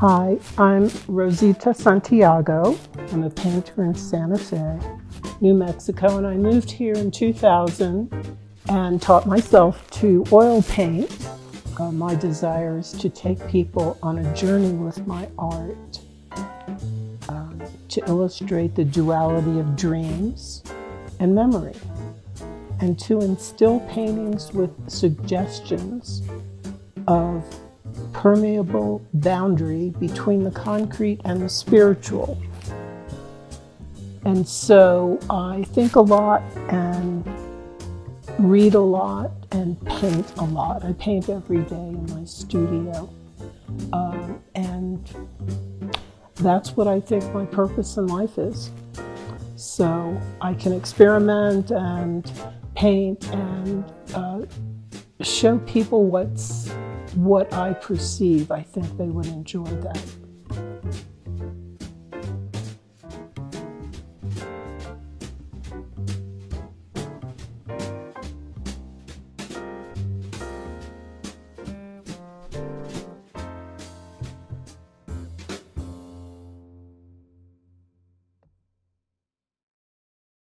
Hi, I'm Rosita Santiago. I'm a painter in Santa Fe, New Mexico, and I moved here in 2000 and taught myself to oil paint. Uh, my desire is to take people on a journey with my art, uh, to illustrate the duality of dreams and memory, and to instill paintings with suggestions of permeable boundary between the concrete and the spiritual. And so I think a lot and read a lot and paint a lot. I paint every day in my studio. Um, and that's what I think my purpose in life is. So I can experiment and paint and uh, show people what's what I perceive. I think they would enjoy that.